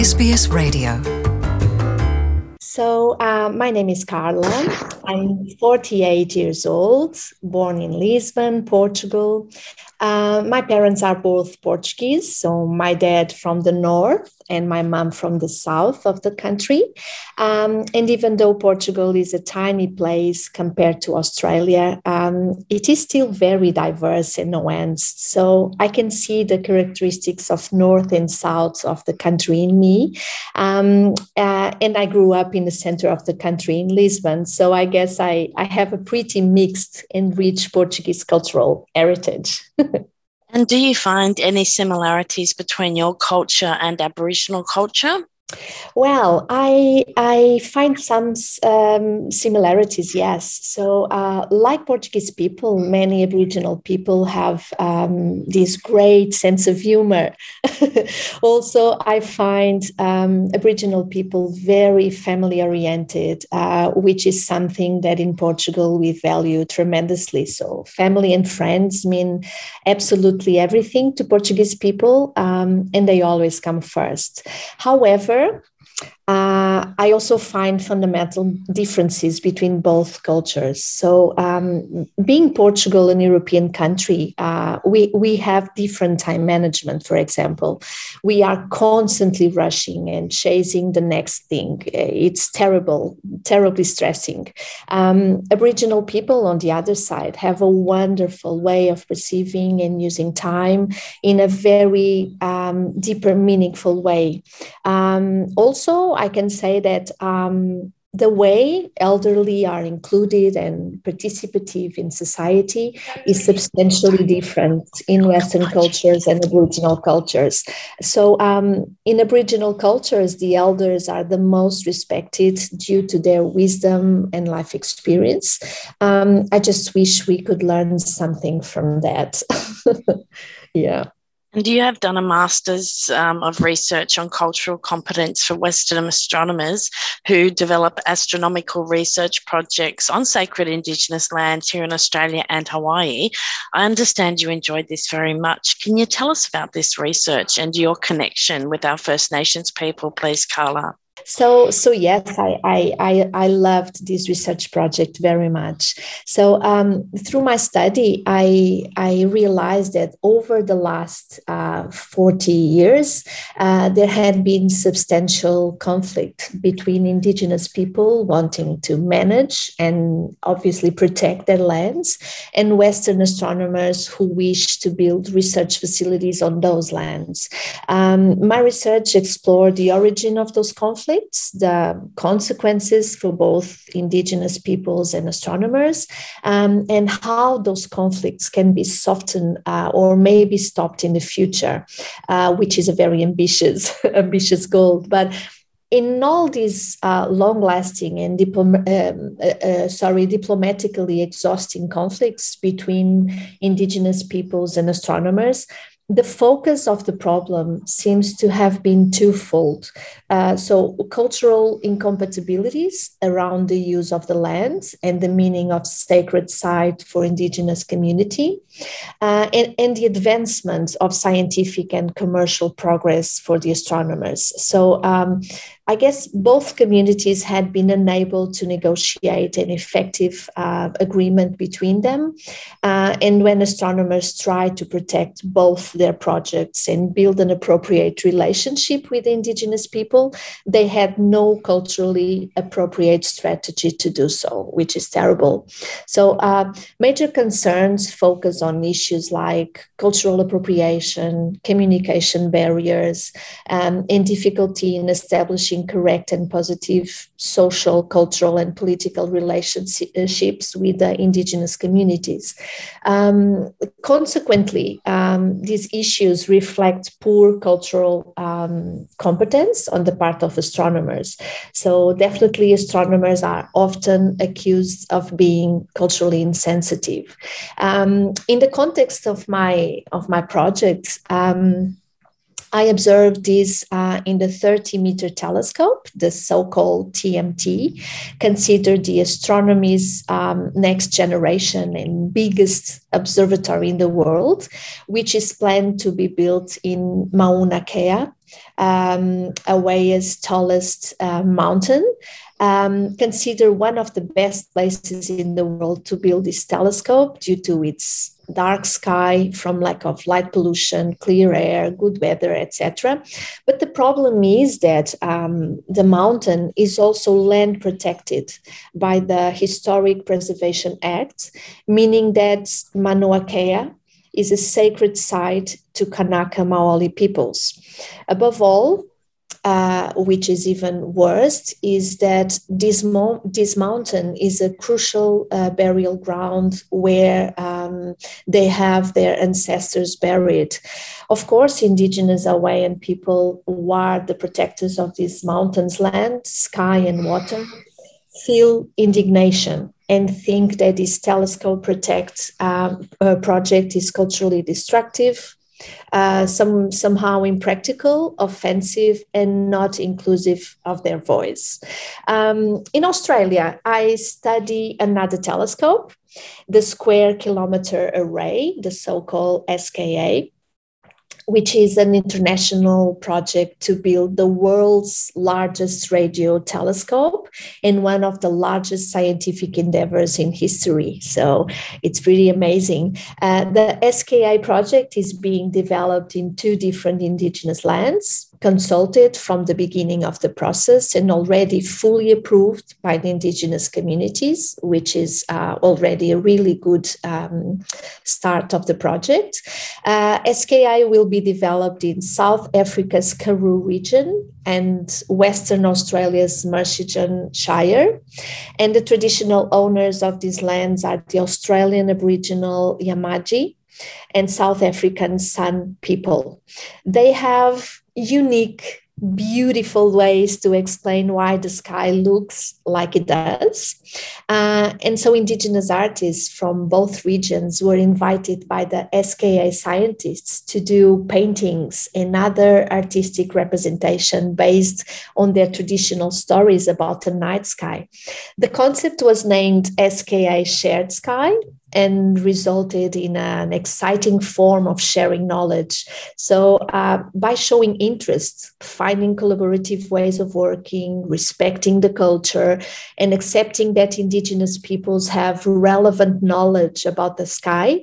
SBS Radio. So, uh, my name is Carla. I'm 48 years old, born in Lisbon, Portugal. Uh, my parents are both Portuguese, so my dad from the north and my mom from the south of the country. Um, and even though Portugal is a tiny place compared to Australia, um, it is still very diverse and nuanced. So I can see the characteristics of north and south of the country in me. Um, uh, and I grew up in the center of the country in Lisbon. So I guess I, I have a pretty mixed and rich Portuguese cultural heritage. And do you find any similarities between your culture and Aboriginal culture? Well, I I find some um, similarities. Yes, so uh, like Portuguese people, many Aboriginal people have um, this great sense of humor. also, I find um, Aboriginal people very family oriented, uh, which is something that in Portugal we value tremendously. So, family and friends mean absolutely everything to Portuguese people, um, and they always come first. However Twitter. Uh, uh, I also find fundamental differences between both cultures. So, um, being Portugal, an European country, uh, we we have different time management. For example, we are constantly rushing and chasing the next thing. It's terrible, terribly stressing. Um, Aboriginal people, on the other side, have a wonderful way of perceiving and using time in a very um, deeper, meaningful way. Um, also, I can say that um, the way elderly are included and participative in society is substantially different in Western cultures and Aboriginal cultures. So, um, in Aboriginal cultures, the elders are the most respected due to their wisdom and life experience. Um, I just wish we could learn something from that. yeah. And you have done a master's um, of research on cultural competence for Western astronomers who develop astronomical research projects on sacred Indigenous lands here in Australia and Hawaii. I understand you enjoyed this very much. Can you tell us about this research and your connection with our First Nations people, please, Carla? So, so yes, I, I, I, loved this research project very much. So, um, through my study, I, I realized that over the last uh, 40 years, uh, there had been substantial conflict between Indigenous people wanting to manage and obviously protect their lands, and Western astronomers who wish to build research facilities on those lands. Um, my research explored the origin of those conflicts conflicts, the consequences for both Indigenous peoples and astronomers, um, and how those conflicts can be softened uh, or maybe stopped in the future, uh, which is a very ambitious, ambitious goal. But in all these uh, long-lasting and diplom- um, uh, uh, sorry, diplomatically exhausting conflicts between indigenous peoples and astronomers, the focus of the problem seems to have been twofold. Uh, so, cultural incompatibilities around the use of the land and the meaning of sacred site for Indigenous community, uh, and, and, the advancement of scientific and commercial progress for the astronomers. So, um, I guess both communities had been unable to negotiate an effective uh, agreement between them. Uh, and when astronomers tried to protect both their projects and build an appropriate relationship with Indigenous people, they had no culturally appropriate strategy to do so, which is terrible. So, uh, major concerns focus on issues like cultural appropriation, communication barriers, um, and difficulty in establishing correct and positive social, cultural, and political relationships with the indigenous communities. Um, consequently, um, these issues reflect poor cultural um, competence on the part of astronomers. So, definitely, astronomers are often accused of being culturally insensitive. Um, in the context of my of my project, um, I observed this uh, in the 30 meter telescope, the so called TMT, considered the astronomy's um, next generation and biggest observatory in the world, which is planned to be built in Mauna Kea, um, Hawaii's tallest uh, mountain. Um, considered one of the best places in the world to build this telescope due to its dark sky from lack of light pollution, clear air, good weather, etc. But the problem is that um, the mountain is also land protected by the Historic Preservation Act, meaning that Mauna Kea is a sacred site to Kanaka Maoli peoples. Above all, uh, which is even worse, is that this, mo- this mountain is a crucial uh, burial ground where um, they have their ancestors buried. Of course, indigenous Hawaiian people who are the protectors of these mountains, land, sky, and water, feel indignation and think that this telescope protect uh, project is culturally destructive uh, some somehow impractical, offensive, and not inclusive of their voice. Um, in Australia, I study another telescope, the Square Kilometre Array, the so-called SKA which is an international project to build the world's largest radio telescope and one of the largest scientific endeavors in history. So it's pretty amazing. Uh, the SKA project is being developed in two different indigenous lands consulted from the beginning of the process and already fully approved by the indigenous communities, which is uh, already a really good um, start of the project. Uh, SKA will be developed in South Africa's Karoo region and Western Australia's Murchison Shire. And the traditional owners of these lands are the Australian Aboriginal Yamaji and South African San people. They have unique, beautiful ways to explain why the sky looks like it does. Uh, and so, Indigenous artists from both regions were invited by the SKA scientists to do paintings and other artistic representation based on their traditional stories about the night sky. The concept was named SKA Shared Sky and resulted in an exciting form of sharing knowledge. So, uh, by showing interest, finding collaborative ways of working, respecting the culture, and accepting that Indigenous peoples have relevant knowledge about the sky,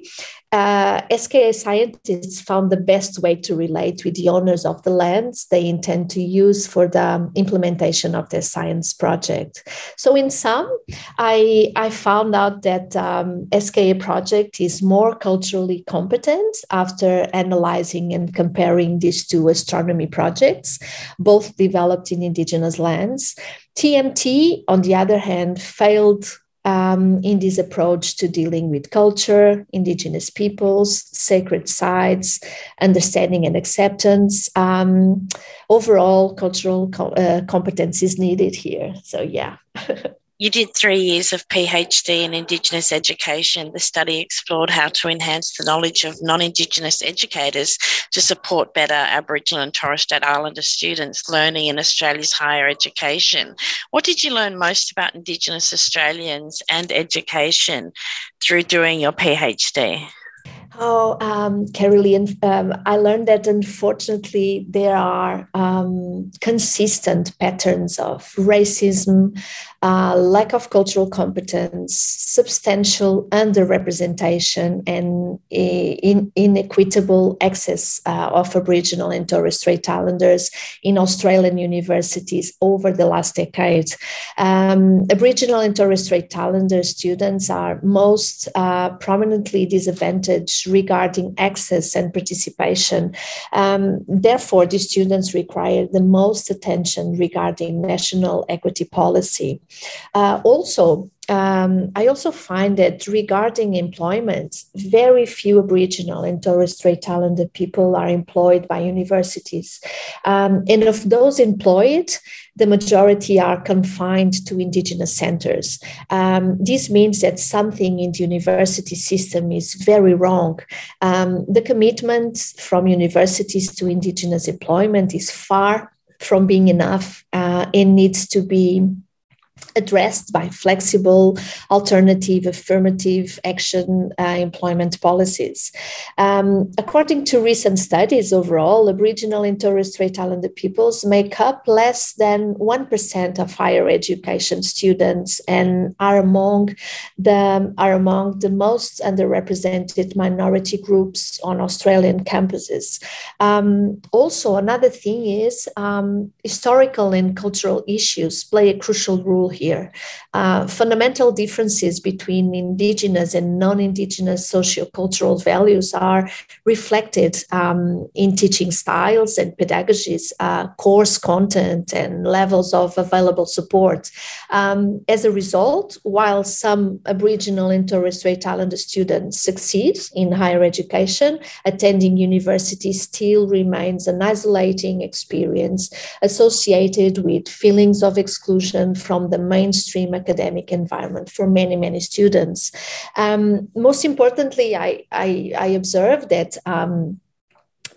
uh, SKA scientists found the best way to relate with the owners of the lands they intend to use for the implementation of their science project. So, in sum, I, I found out that um, SKA project is more culturally competent after analyzing and comparing these two astronomy projects, both developed in indigenous lands. TMT, on the other hand, failed um, in this approach to dealing with culture, indigenous peoples, sacred sites, understanding and acceptance. Um, overall, cultural co- uh, competence is needed here. So, yeah. You did three years of PhD in Indigenous education. The study explored how to enhance the knowledge of non Indigenous educators to support better Aboriginal and Torres Strait Islander students learning in Australia's higher education. What did you learn most about Indigenous Australians and education through doing your PhD? Oh, um, Caroline, um, I learned that unfortunately there are um, consistent patterns of racism, uh, lack of cultural competence, substantial underrepresentation, and in, inequitable access uh, of Aboriginal and Torres Strait Islanders in Australian universities over the last decade. Um, Aboriginal and Torres Strait Islander students are most uh, prominently disadvantaged regarding access and participation. Um, therefore, the students require the most attention regarding national equity policy. Uh, also, um, I also find that regarding employment, very few Aboriginal and Torres Strait Islander people are employed by universities. Um, and of those employed, the majority are confined to Indigenous centers. Um, this means that something in the university system is very wrong. Um, the commitment from universities to Indigenous employment is far from being enough uh, and needs to be addressed by flexible, alternative, affirmative action uh, employment policies. Um, according to recent studies, overall, Aboriginal and Torres Strait Islander peoples make up less than 1% of higher education students and are among the, are among the most underrepresented minority groups on Australian campuses. Um, also, another thing is um, historical and cultural issues play a crucial role here. Uh, fundamental differences between indigenous and non-indigenous sociocultural values are reflected um, in teaching styles and pedagogies, uh, course content, and levels of available support. Um, as a result, while some Aboriginal and Torres Strait Islander students succeed in higher education, attending university still remains an isolating experience associated with feelings of exclusion from the mainstream academic environment for many, many students. Um, most importantly, I, I, I observed that. Um,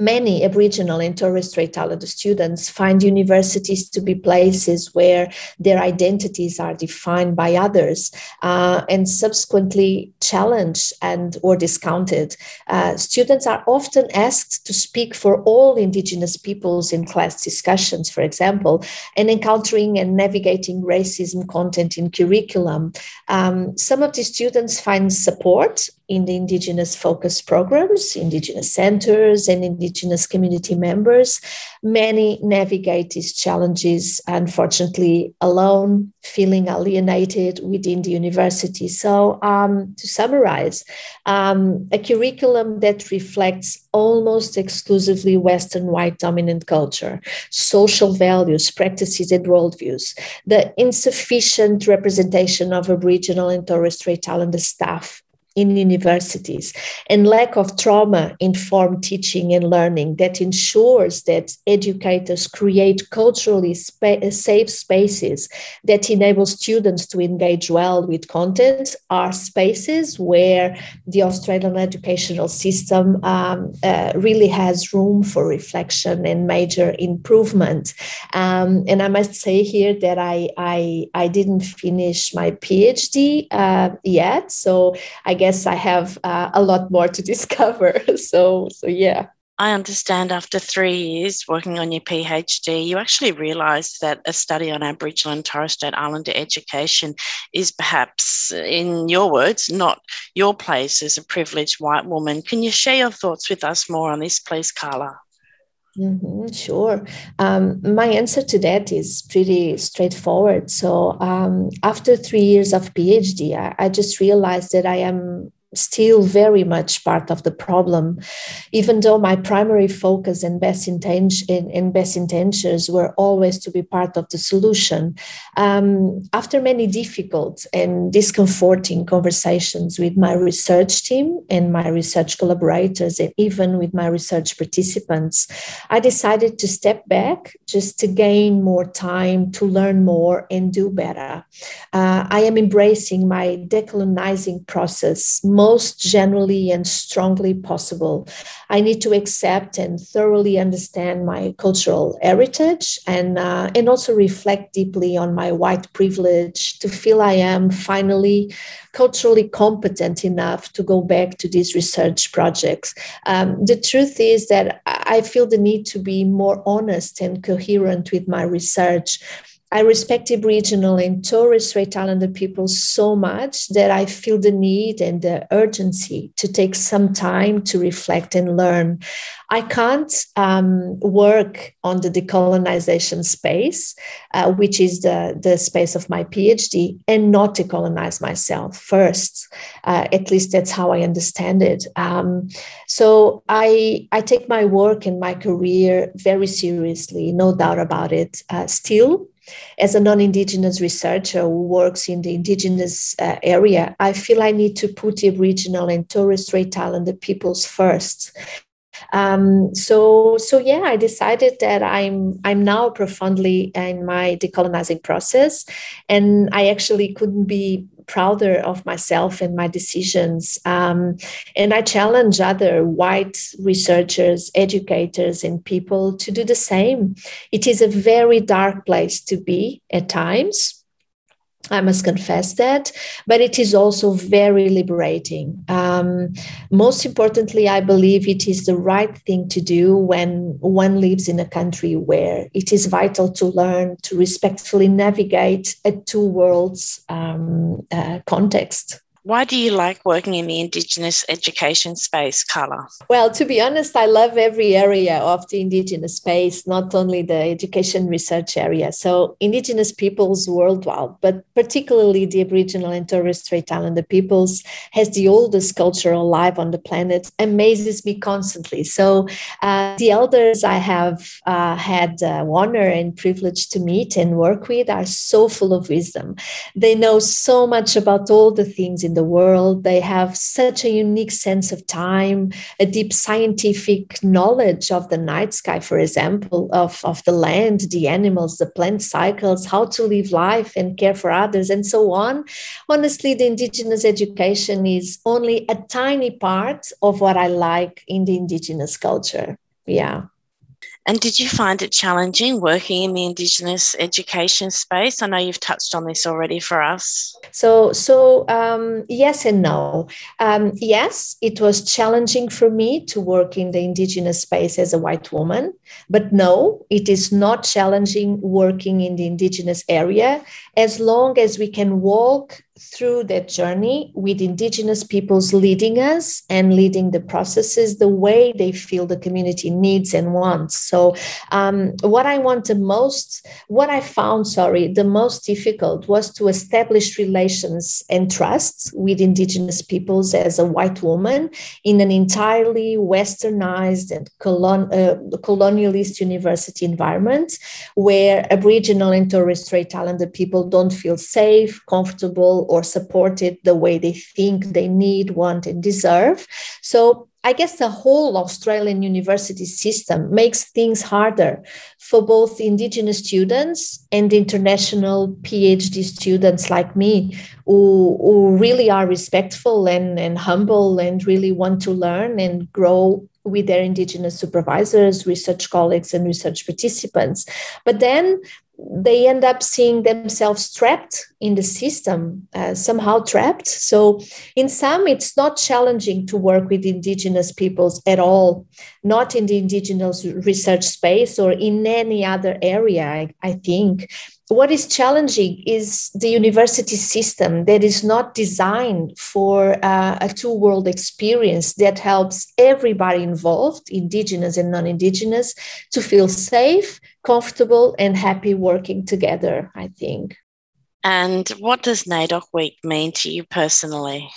many Aboriginal and Torres Strait Islander students find universities to be places where their identities are defined by others uh, and subsequently challenged and or discounted. Uh, students are often asked to speak for all Indigenous peoples in class discussions, for example, and encountering and navigating racism content in curriculum. Um, some of the students find support in the Indigenous focus programs, Indigenous centers, and Indigenous community members. Many navigate these challenges, unfortunately, alone, feeling alienated within the university. So, um, to summarize, um, a curriculum that reflects almost exclusively Western white dominant culture, social values, practices, and worldviews, the insufficient representation of Aboriginal and Torres Strait Islander staff in universities and lack of trauma informed teaching and learning that ensures that educators create culturally spa- safe spaces that enable students to engage well with content are spaces where the Australian educational system um, uh, really has room for reflection and major improvement. Um, and I must say here that I, I, I didn't finish my PhD uh, yet. So I guess I have uh, a lot more to discover. So, so yeah. I understand after three years working on your PhD, you actually realised that a study on Aboriginal and Torres Strait Islander education is perhaps, in your words, not your place as a privileged white woman. Can you share your thoughts with us more on this, please, Carla? Mm-hmm, sure. Um, my answer to that is pretty straightforward. So, um, after three years of PhD, I, I just realized that I am still very much part of the problem, even though my primary focus and best intention and best intentions were always to be part of the solution. Um, after many difficult and discomforting conversations with my research team and my research collaborators, and even with my research participants, I decided to step back just to gain more time to learn more and do better. Uh, I am embracing my decolonizing process most generally and strongly possible. I need to accept and thoroughly understand my cultural heritage and, uh, and also reflect deeply on my white privilege to feel I am finally culturally competent enough to go back to these research projects. Um, the truth is that I feel the need to be more honest and coherent with my research I respect Aboriginal and Torres Strait Islander people so much that I feel the need and the urgency to take some time to reflect and learn. I can't um, work on the decolonization space, uh, which is the, the space of my PhD, and not decolonize myself first. Uh, at least that's how I understand it. Um, so I, I take my work and my career very seriously, no doubt about it. Uh, still, as a non-indigenous researcher who works in the indigenous uh, area i feel i need to put the aboriginal and torres strait islander peoples first um, so so yeah i decided that i'm i'm now profoundly in my decolonizing process. And i actually couldn't be prouder of myself and my decisions. Um, and i challenge other white researchers educators and people to do the same. It is a very dark place to be at times I must confess that, but it is also very liberating. Um, most importantly, I believe it is the right thing to do when one lives in a country where it is vital to learn to respectfully navigate a two worlds um, uh, context. Why do you like working in the Indigenous education space, Carla? Well, to be honest, I love every area of the Indigenous space, not only the education research area. So, Indigenous peoples worldwide, but particularly the Aboriginal and Torres Strait Islander peoples, has the oldest culture alive on the planet, amazes me constantly. So, uh, the elders I have uh, had uh, honor and privilege to meet and work with are so full of wisdom. They know so much about all the things in the world. They have such a unique sense of time, a deep scientific knowledge of the night sky, for example, of, of the land, the animals, the plant cycles, how to live life and care for others, and so on. Honestly, the Indigenous education is only a tiny part of what I like in the Indigenous culture. Yeah. And did you find it challenging working in the Indigenous education space? I know you've touched on this already for us. So, so um, yes and no. Um, yes, it was challenging for me to work in the Indigenous space as a white woman, but no, it is not challenging working in the Indigenous area as long as we can walk through that journey with indigenous peoples leading us and leading the processes the way they feel the community needs and wants. So um, what i want the most what i found sorry the most difficult was to establish relations and trust with indigenous peoples as a white woman in an entirely westernized and colon, uh, colonialist university environment where aboriginal and torres strait islander people don't feel safe comfortable or supported the way they think they need, want, and deserve. So I guess the whole Australian university system makes things harder for both Indigenous students and international PhD students like me, who, who really are respectful and, and humble and really want to learn and grow with their Indigenous supervisors, research colleagues, and research participants. But then they end up seeing themselves trapped in the system, uh, somehow trapped. So, in some, it's not challenging to work with Indigenous peoples at all, not in the Indigenous research space or in any other area, I, I think what is challenging is the university system that is not designed for uh, a two world experience that helps everybody involved, indigenous and non indigenous, to feel safe, comfortable, and happy working together, I think. And what does NAIDOC Week mean to you personally?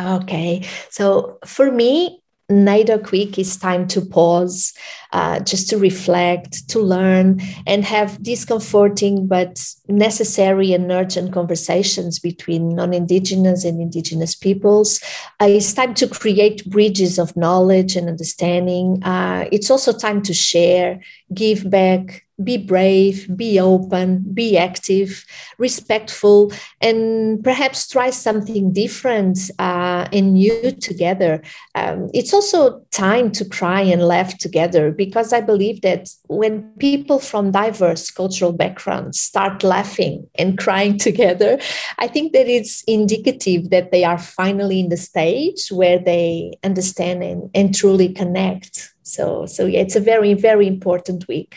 Okay, so for me, NAIDOC Week is time to pause, uh, just to reflect, to learn, and have discomforting but necessary and urgent conversations between non Indigenous and Indigenous peoples. Uh, it's time to create bridges of knowledge and understanding. Uh, it's also time to share, give back, be brave, be open, be active, respectful, and perhaps try something different uh, and new together. Um, it's also time to cry and laugh together because I believe that when people from diverse cultural backgrounds start laughing and crying together, I think that it's indicative that they are finally in the stage where they understand and, and truly connect. So, so yeah, it's a very, very important week.